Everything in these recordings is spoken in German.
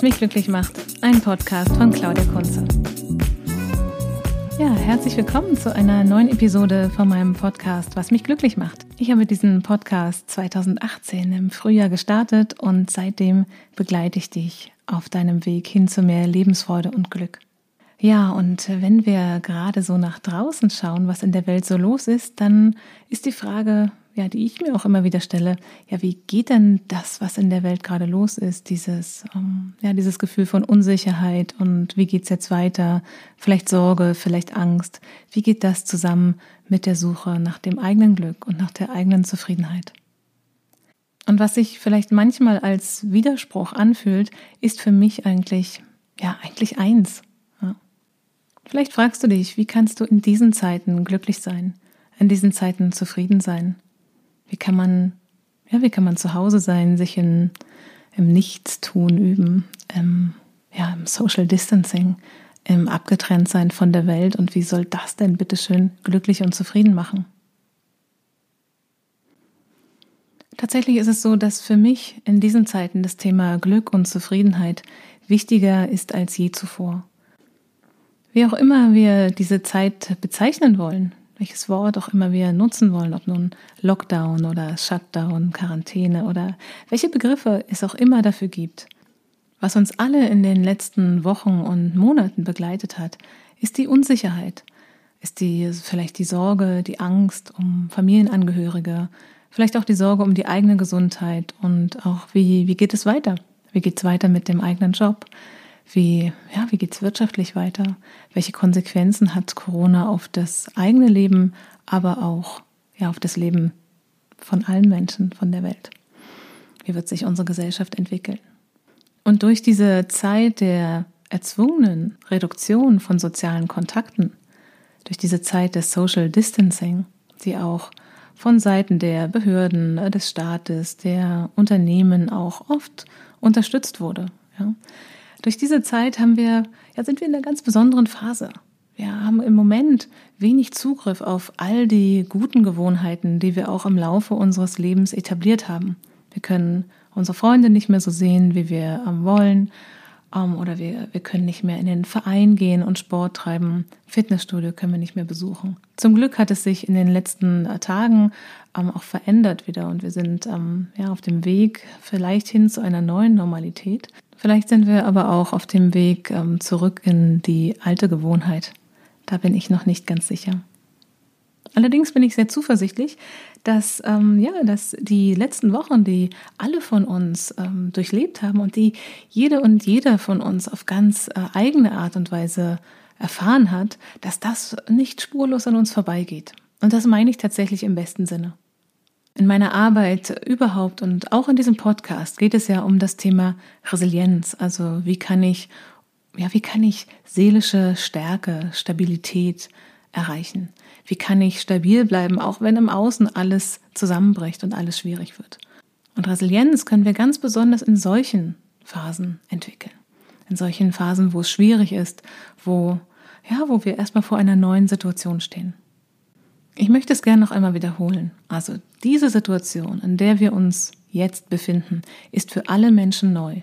Was mich glücklich macht, ein Podcast von Claudia Kunze. Ja, herzlich willkommen zu einer neuen Episode von meinem Podcast, was mich glücklich macht. Ich habe diesen Podcast 2018 im Frühjahr gestartet und seitdem begleite ich dich auf deinem Weg hin zu mehr Lebensfreude und Glück. Ja, und wenn wir gerade so nach draußen schauen, was in der Welt so los ist, dann ist die Frage, ja, die ich mir auch immer wieder stelle, ja, wie geht denn das, was in der Welt gerade los ist, dieses, ähm, ja, dieses Gefühl von Unsicherheit und wie geht's jetzt weiter, vielleicht Sorge, vielleicht Angst, wie geht das zusammen mit der Suche nach dem eigenen Glück und nach der eigenen Zufriedenheit? Und was sich vielleicht manchmal als Widerspruch anfühlt, ist für mich eigentlich, ja, eigentlich eins. Vielleicht fragst du dich, wie kannst du in diesen Zeiten glücklich sein, in diesen Zeiten zufrieden sein? Wie kann man, ja, wie kann man zu Hause sein, sich in, im Nichtstun üben, im, ja, im Social Distancing, im Abgetrenntsein von der Welt und wie soll das denn bitteschön glücklich und zufrieden machen? Tatsächlich ist es so, dass für mich in diesen Zeiten das Thema Glück und Zufriedenheit wichtiger ist als je zuvor. Wie auch immer wir diese Zeit bezeichnen wollen, welches Wort auch immer wir nutzen wollen, ob nun Lockdown oder Shutdown, Quarantäne oder welche Begriffe es auch immer dafür gibt. Was uns alle in den letzten Wochen und Monaten begleitet hat, ist die Unsicherheit, ist die vielleicht die Sorge, die Angst um Familienangehörige, vielleicht auch die Sorge um die eigene Gesundheit und auch wie wie geht es weiter? Wie geht es weiter mit dem eigenen Job? Wie, ja, wie geht's wirtschaftlich weiter? Welche Konsequenzen hat Corona auf das eigene Leben, aber auch ja, auf das Leben von allen Menschen von der Welt? Wie wird sich unsere Gesellschaft entwickeln? Und durch diese Zeit der erzwungenen Reduktion von sozialen Kontakten, durch diese Zeit des Social Distancing, die auch von Seiten der Behörden, des Staates, der Unternehmen auch oft unterstützt wurde. Ja, durch diese Zeit haben wir, ja, sind wir in einer ganz besonderen Phase. Wir haben im Moment wenig Zugriff auf all die guten Gewohnheiten, die wir auch im Laufe unseres Lebens etabliert haben. Wir können unsere Freunde nicht mehr so sehen, wie wir ähm, wollen. Ähm, oder wir, wir können nicht mehr in den Verein gehen und Sport treiben. Fitnessstudio können wir nicht mehr besuchen. Zum Glück hat es sich in den letzten äh, Tagen ähm, auch verändert wieder und wir sind ja, auf dem Weg vielleicht hin zu einer neuen Normalität. Vielleicht sind wir aber auch auf dem Weg ähm, zurück in die alte Gewohnheit. Da bin ich noch nicht ganz sicher. Allerdings bin ich sehr zuversichtlich, dass, ähm, ja, dass die letzten Wochen, die alle von uns ähm, durchlebt haben und die jede und jeder von uns auf ganz äh, eigene Art und Weise erfahren hat, dass das nicht spurlos an uns vorbeigeht. Und das meine ich tatsächlich im besten Sinne. In meiner Arbeit überhaupt und auch in diesem Podcast geht es ja um das Thema Resilienz. Also wie kann ich, ja, wie kann ich seelische Stärke, Stabilität erreichen? Wie kann ich stabil bleiben, auch wenn im Außen alles zusammenbricht und alles schwierig wird? Und Resilienz können wir ganz besonders in solchen Phasen entwickeln. In solchen Phasen, wo es schwierig ist, wo, ja, wo wir erstmal vor einer neuen Situation stehen. Ich möchte es gerne noch einmal wiederholen. Also diese Situation, in der wir uns jetzt befinden, ist für alle Menschen neu.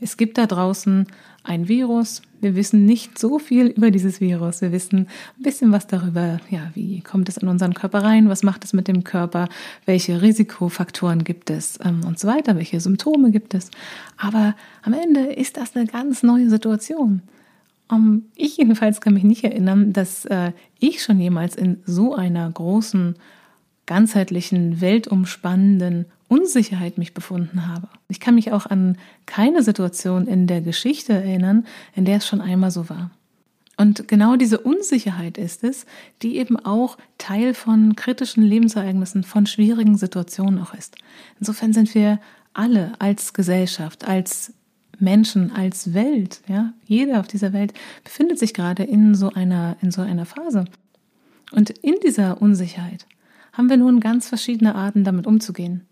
Es gibt da draußen ein Virus. Wir wissen nicht so viel über dieses Virus. Wir wissen ein bisschen was darüber, ja, wie kommt es in unseren Körper rein, was macht es mit dem Körper, welche Risikofaktoren gibt es ähm, und so weiter, welche Symptome gibt es. Aber am Ende ist das eine ganz neue Situation. Ich jedenfalls kann mich nicht erinnern, dass äh, ich schon jemals in so einer großen, ganzheitlichen, weltumspannenden Unsicherheit mich befunden habe. Ich kann mich auch an keine Situation in der Geschichte erinnern, in der es schon einmal so war. Und genau diese Unsicherheit ist es, die eben auch Teil von kritischen Lebensereignissen, von schwierigen Situationen auch ist. Insofern sind wir alle als Gesellschaft, als Menschen als Welt, ja, jeder auf dieser Welt befindet sich gerade in so einer, in so einer Phase. Und in dieser Unsicherheit haben wir nun ganz verschiedene Arten, damit umzugehen.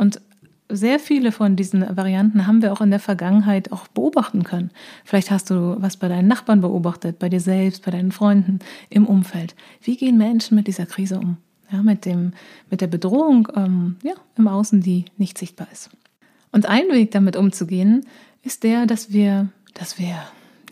Und sehr viele von diesen Varianten haben wir auch in der Vergangenheit auch beobachten können. Vielleicht hast du was bei deinen Nachbarn beobachtet, bei dir selbst, bei deinen Freunden, im Umfeld. Wie gehen Menschen mit dieser Krise um? Ja, mit dem, mit der Bedrohung, ähm, ja, im Außen, die nicht sichtbar ist. Und ein Weg damit umzugehen, ist der, dass wir, dass wir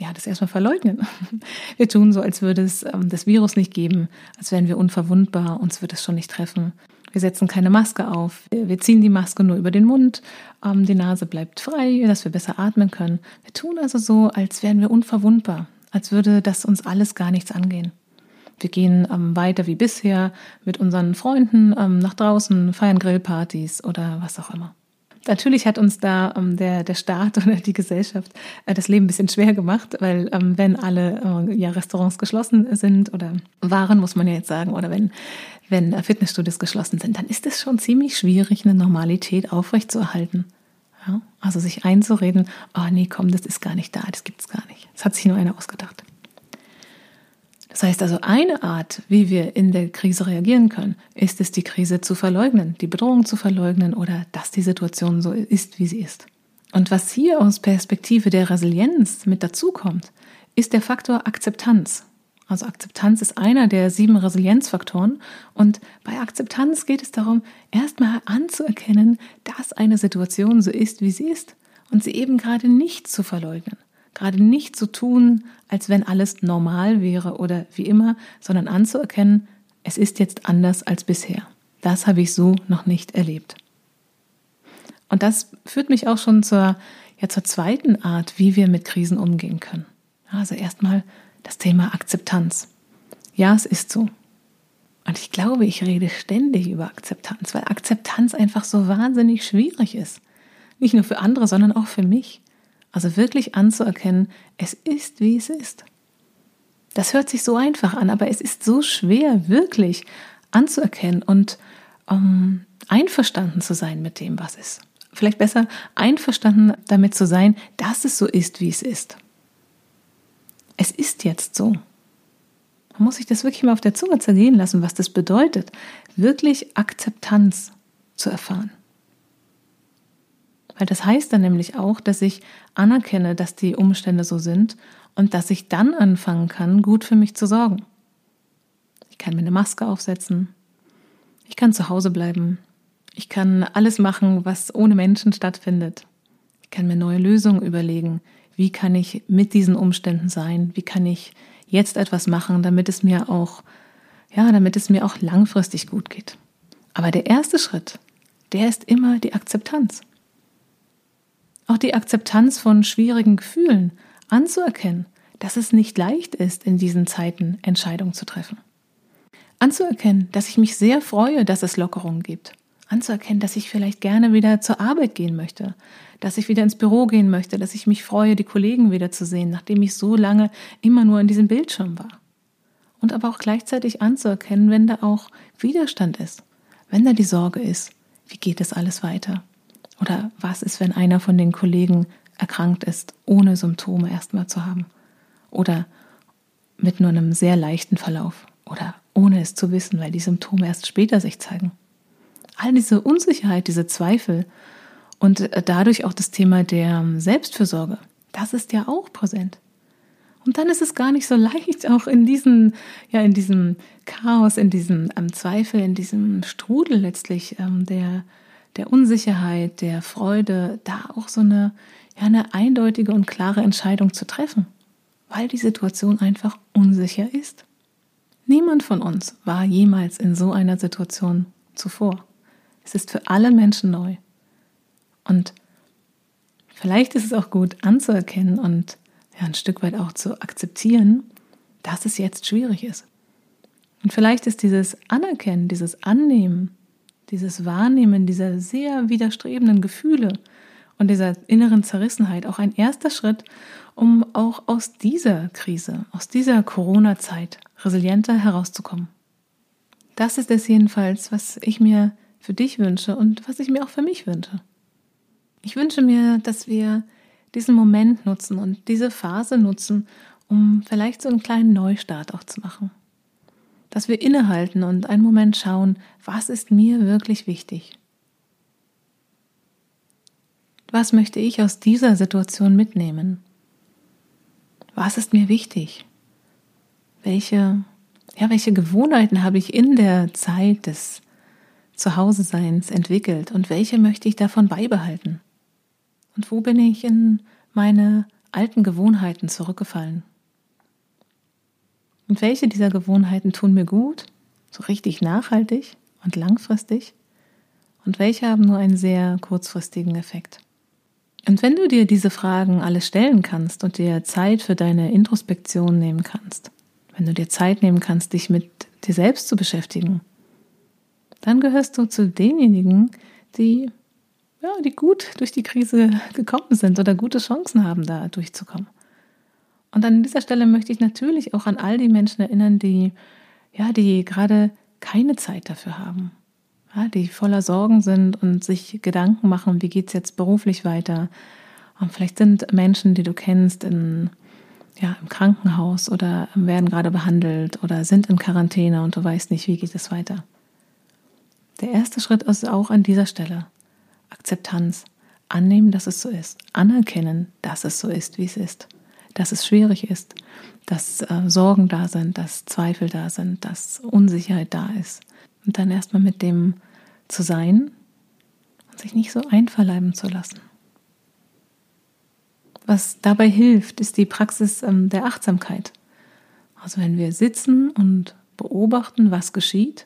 ja, das erstmal verleugnen. Wir tun so, als würde es ähm, das Virus nicht geben, als wären wir unverwundbar, uns wird es schon nicht treffen. Wir setzen keine Maske auf, wir ziehen die Maske nur über den Mund, ähm, die Nase bleibt frei, dass wir besser atmen können. Wir tun also so, als wären wir unverwundbar, als würde das uns alles gar nichts angehen. Wir gehen ähm, weiter wie bisher mit unseren Freunden ähm, nach draußen, feiern Grillpartys oder was auch immer. Natürlich hat uns da ähm, der, der Staat oder die Gesellschaft äh, das Leben ein bisschen schwer gemacht, weil ähm, wenn alle äh, ja, Restaurants geschlossen sind oder waren, muss man ja jetzt sagen, oder wenn, wenn äh, Fitnessstudios geschlossen sind, dann ist es schon ziemlich schwierig, eine Normalität aufrechtzuerhalten. Ja? Also sich einzureden, oh nee, komm, das ist gar nicht da, das gibt's gar nicht. Das hat sich nur einer ausgedacht. Das heißt also, eine Art, wie wir in der Krise reagieren können, ist es, die Krise zu verleugnen, die Bedrohung zu verleugnen oder dass die Situation so ist, wie sie ist. Und was hier aus Perspektive der Resilienz mit dazukommt, ist der Faktor Akzeptanz. Also Akzeptanz ist einer der sieben Resilienzfaktoren. Und bei Akzeptanz geht es darum, erstmal anzuerkennen, dass eine Situation so ist, wie sie ist und sie eben gerade nicht zu verleugnen. Gerade nicht zu tun, als wenn alles normal wäre oder wie immer, sondern anzuerkennen, es ist jetzt anders als bisher. Das habe ich so noch nicht erlebt. Und das führt mich auch schon zur, ja, zur zweiten Art, wie wir mit Krisen umgehen können. Also erstmal das Thema Akzeptanz. Ja, es ist so. Und ich glaube, ich rede ständig über Akzeptanz, weil Akzeptanz einfach so wahnsinnig schwierig ist. Nicht nur für andere, sondern auch für mich. Also wirklich anzuerkennen, es ist, wie es ist. Das hört sich so einfach an, aber es ist so schwer, wirklich anzuerkennen und um, einverstanden zu sein mit dem, was ist. Vielleicht besser einverstanden damit zu sein, dass es so ist, wie es ist. Es ist jetzt so. Man muss sich das wirklich mal auf der Zunge zergehen lassen, was das bedeutet, wirklich Akzeptanz zu erfahren. Weil das heißt dann nämlich auch, dass ich anerkenne, dass die Umstände so sind und dass ich dann anfangen kann, gut für mich zu sorgen. Ich kann mir eine Maske aufsetzen. Ich kann zu Hause bleiben. Ich kann alles machen, was ohne Menschen stattfindet. Ich kann mir neue Lösungen überlegen. Wie kann ich mit diesen Umständen sein? Wie kann ich jetzt etwas machen, damit es mir auch, ja, damit es mir auch langfristig gut geht? Aber der erste Schritt, der ist immer die Akzeptanz. Auch die Akzeptanz von schwierigen Gefühlen anzuerkennen, dass es nicht leicht ist, in diesen Zeiten Entscheidungen zu treffen. Anzuerkennen, dass ich mich sehr freue, dass es Lockerungen gibt. Anzuerkennen, dass ich vielleicht gerne wieder zur Arbeit gehen möchte, dass ich wieder ins Büro gehen möchte, dass ich mich freue, die Kollegen wiederzusehen, nachdem ich so lange immer nur in diesem Bildschirm war. Und aber auch gleichzeitig anzuerkennen, wenn da auch Widerstand ist, wenn da die Sorge ist, wie geht es alles weiter? Oder was ist, wenn einer von den Kollegen erkrankt ist, ohne Symptome erstmal zu haben? Oder mit nur einem sehr leichten Verlauf? Oder ohne es zu wissen, weil die Symptome erst später sich zeigen? All diese Unsicherheit, diese Zweifel und äh, dadurch auch das Thema der Selbstfürsorge, das ist ja auch präsent. Und dann ist es gar nicht so leicht, auch in diesem, ja, in diesem Chaos, in diesem ähm, Zweifel, in diesem Strudel letztlich ähm, der, der Unsicherheit, der Freude, da auch so eine, ja, eine eindeutige und klare Entscheidung zu treffen, weil die Situation einfach unsicher ist. Niemand von uns war jemals in so einer Situation zuvor. Es ist für alle Menschen neu. Und vielleicht ist es auch gut anzuerkennen und ja, ein Stück weit auch zu akzeptieren, dass es jetzt schwierig ist. Und vielleicht ist dieses Anerkennen, dieses Annehmen dieses Wahrnehmen dieser sehr widerstrebenden Gefühle und dieser inneren Zerrissenheit auch ein erster Schritt, um auch aus dieser Krise, aus dieser Corona-Zeit resilienter herauszukommen. Das ist es jedenfalls, was ich mir für dich wünsche und was ich mir auch für mich wünsche. Ich wünsche mir, dass wir diesen Moment nutzen und diese Phase nutzen, um vielleicht so einen kleinen Neustart auch zu machen dass wir innehalten und einen Moment schauen, was ist mir wirklich wichtig? Was möchte ich aus dieser Situation mitnehmen? Was ist mir wichtig? Welche, ja, welche Gewohnheiten habe ich in der Zeit des Zuhause-Seins entwickelt und welche möchte ich davon beibehalten? Und wo bin ich in meine alten Gewohnheiten zurückgefallen? Und welche dieser Gewohnheiten tun mir gut, so richtig nachhaltig und langfristig? Und welche haben nur einen sehr kurzfristigen Effekt? Und wenn du dir diese Fragen alle stellen kannst und dir Zeit für deine Introspektion nehmen kannst, wenn du dir Zeit nehmen kannst, dich mit dir selbst zu beschäftigen, dann gehörst du zu denjenigen, die, ja, die gut durch die Krise gekommen sind oder gute Chancen haben, da durchzukommen. Und an dieser Stelle möchte ich natürlich auch an all die Menschen erinnern, die, ja, die gerade keine Zeit dafür haben ja, die voller Sorgen sind und sich Gedanken machen, wie geht es jetzt beruflich weiter. Und vielleicht sind Menschen, die du kennst, in, ja, im Krankenhaus oder werden gerade behandelt oder sind in Quarantäne und du weißt nicht, wie geht es weiter. Der erste Schritt ist auch an dieser Stelle Akzeptanz. Annehmen, dass es so ist. Anerkennen, dass es so ist, wie es ist. Dass es schwierig ist, dass äh, Sorgen da sind, dass Zweifel da sind, dass Unsicherheit da ist. Und dann erstmal mit dem zu sein und sich nicht so einverleiben zu lassen. Was dabei hilft, ist die Praxis ähm, der Achtsamkeit. Also wenn wir sitzen und beobachten, was geschieht,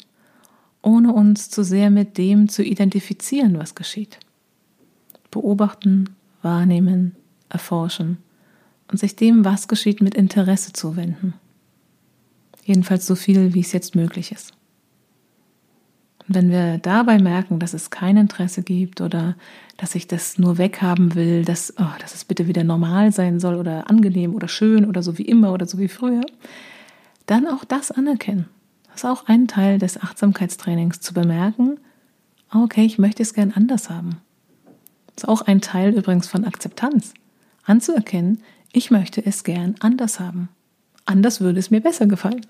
ohne uns zu sehr mit dem zu identifizieren, was geschieht. Beobachten, wahrnehmen, erforschen und sich dem, was geschieht, mit Interesse zuwenden. Jedenfalls so viel, wie es jetzt möglich ist. Und wenn wir dabei merken, dass es kein Interesse gibt oder dass ich das nur weghaben will, dass, oh, dass es bitte wieder normal sein soll oder angenehm oder schön oder so wie immer oder so wie früher, dann auch das anerkennen. Das ist auch ein Teil des Achtsamkeitstrainings, zu bemerken, okay, ich möchte es gern anders haben. Das ist auch ein Teil übrigens von Akzeptanz. Anzuerkennen, ich möchte es gern anders haben. Anders würde es mir besser gefallen.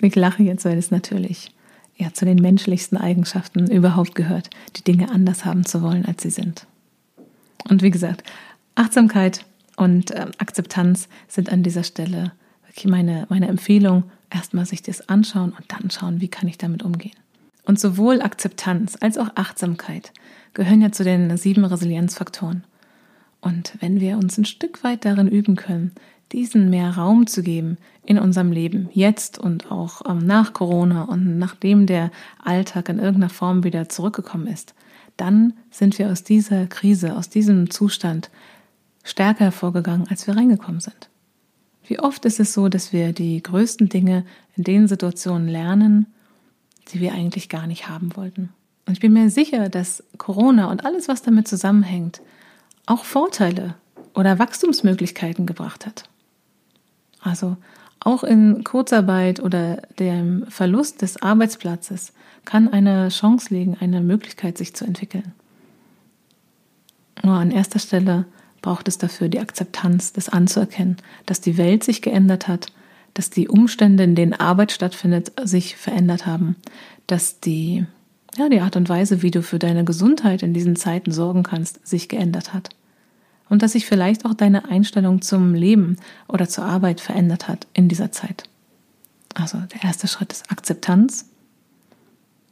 Ich lache jetzt, weil es natürlich ja, zu den menschlichsten Eigenschaften überhaupt gehört, die Dinge anders haben zu wollen, als sie sind. Und wie gesagt, Achtsamkeit und äh, Akzeptanz sind an dieser Stelle wirklich meine, meine Empfehlung. Erstmal sich das anschauen und dann schauen, wie kann ich damit umgehen. Und sowohl Akzeptanz als auch Achtsamkeit gehören ja zu den sieben Resilienzfaktoren. Und wenn wir uns ein Stück weit darin üben können, diesen mehr Raum zu geben in unserem Leben, jetzt und auch ähm, nach Corona und nachdem der Alltag in irgendeiner Form wieder zurückgekommen ist, dann sind wir aus dieser Krise, aus diesem Zustand stärker hervorgegangen, als wir reingekommen sind. Wie oft ist es so, dass wir die größten Dinge in den Situationen lernen, die wir eigentlich gar nicht haben wollten. Und ich bin mir sicher, dass Corona und alles, was damit zusammenhängt, auch Vorteile oder Wachstumsmöglichkeiten gebracht hat. Also auch in Kurzarbeit oder dem Verlust des Arbeitsplatzes kann eine Chance liegen, eine Möglichkeit, sich zu entwickeln. Nur an erster Stelle braucht es dafür die Akzeptanz, das anzuerkennen, dass die Welt sich geändert hat, dass die Umstände, in denen Arbeit stattfindet, sich verändert haben, dass die, ja, die Art und Weise, wie du für deine Gesundheit in diesen Zeiten sorgen kannst, sich geändert hat und dass sich vielleicht auch deine Einstellung zum Leben oder zur Arbeit verändert hat in dieser Zeit. Also der erste Schritt ist Akzeptanz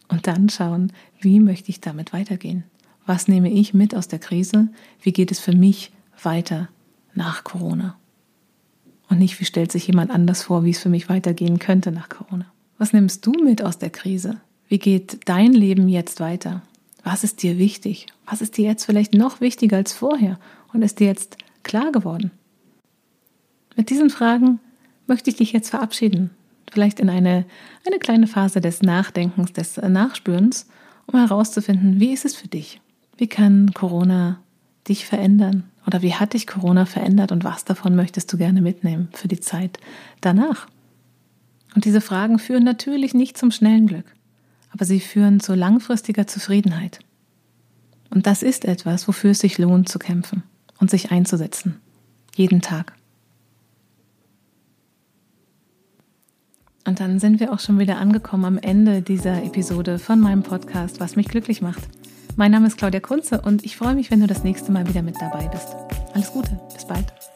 und dann schauen, wie möchte ich damit weitergehen? Was nehme ich mit aus der Krise? Wie geht es für mich weiter nach Corona? Und nicht, wie stellt sich jemand anders vor, wie es für mich weitergehen könnte nach Corona? Was nimmst du mit aus der Krise? Wie geht dein Leben jetzt weiter? Was ist dir wichtig? Was ist dir jetzt vielleicht noch wichtiger als vorher? Und ist dir jetzt klar geworden? Mit diesen Fragen möchte ich dich jetzt verabschieden. Vielleicht in eine, eine kleine Phase des Nachdenkens, des Nachspürens, um herauszufinden, wie ist es für dich? Wie kann Corona dich verändern? Oder wie hat dich Corona verändert und was davon möchtest du gerne mitnehmen für die Zeit danach? Und diese Fragen führen natürlich nicht zum schnellen Glück aber sie führen zu langfristiger Zufriedenheit. Und das ist etwas, wofür es sich lohnt zu kämpfen und sich einzusetzen. Jeden Tag. Und dann sind wir auch schon wieder angekommen am Ende dieser Episode von meinem Podcast, was mich glücklich macht. Mein Name ist Claudia Kunze und ich freue mich, wenn du das nächste Mal wieder mit dabei bist. Alles Gute, bis bald.